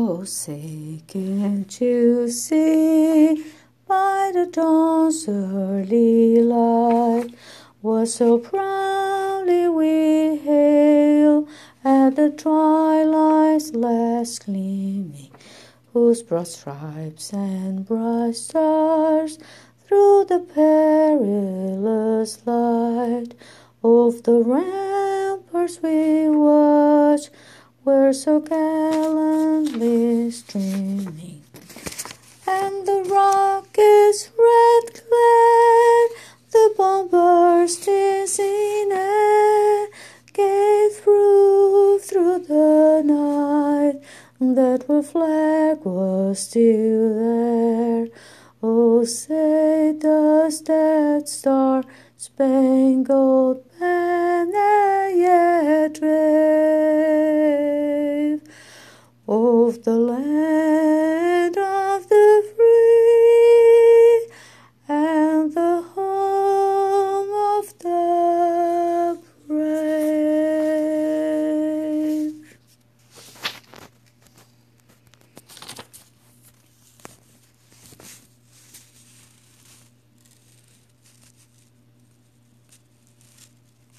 Oh, say, can't you see by the dawn's early light what so proudly we hail at the twilight's last gleaming, whose broad stripes and bright stars through the perilous light of the ramparts we watch were so streaming. And the rockets red clad, the bomb bursts in air, gave proof through the night that the flag was still there. Oh, say does that star spangled banner yet wave? of the land.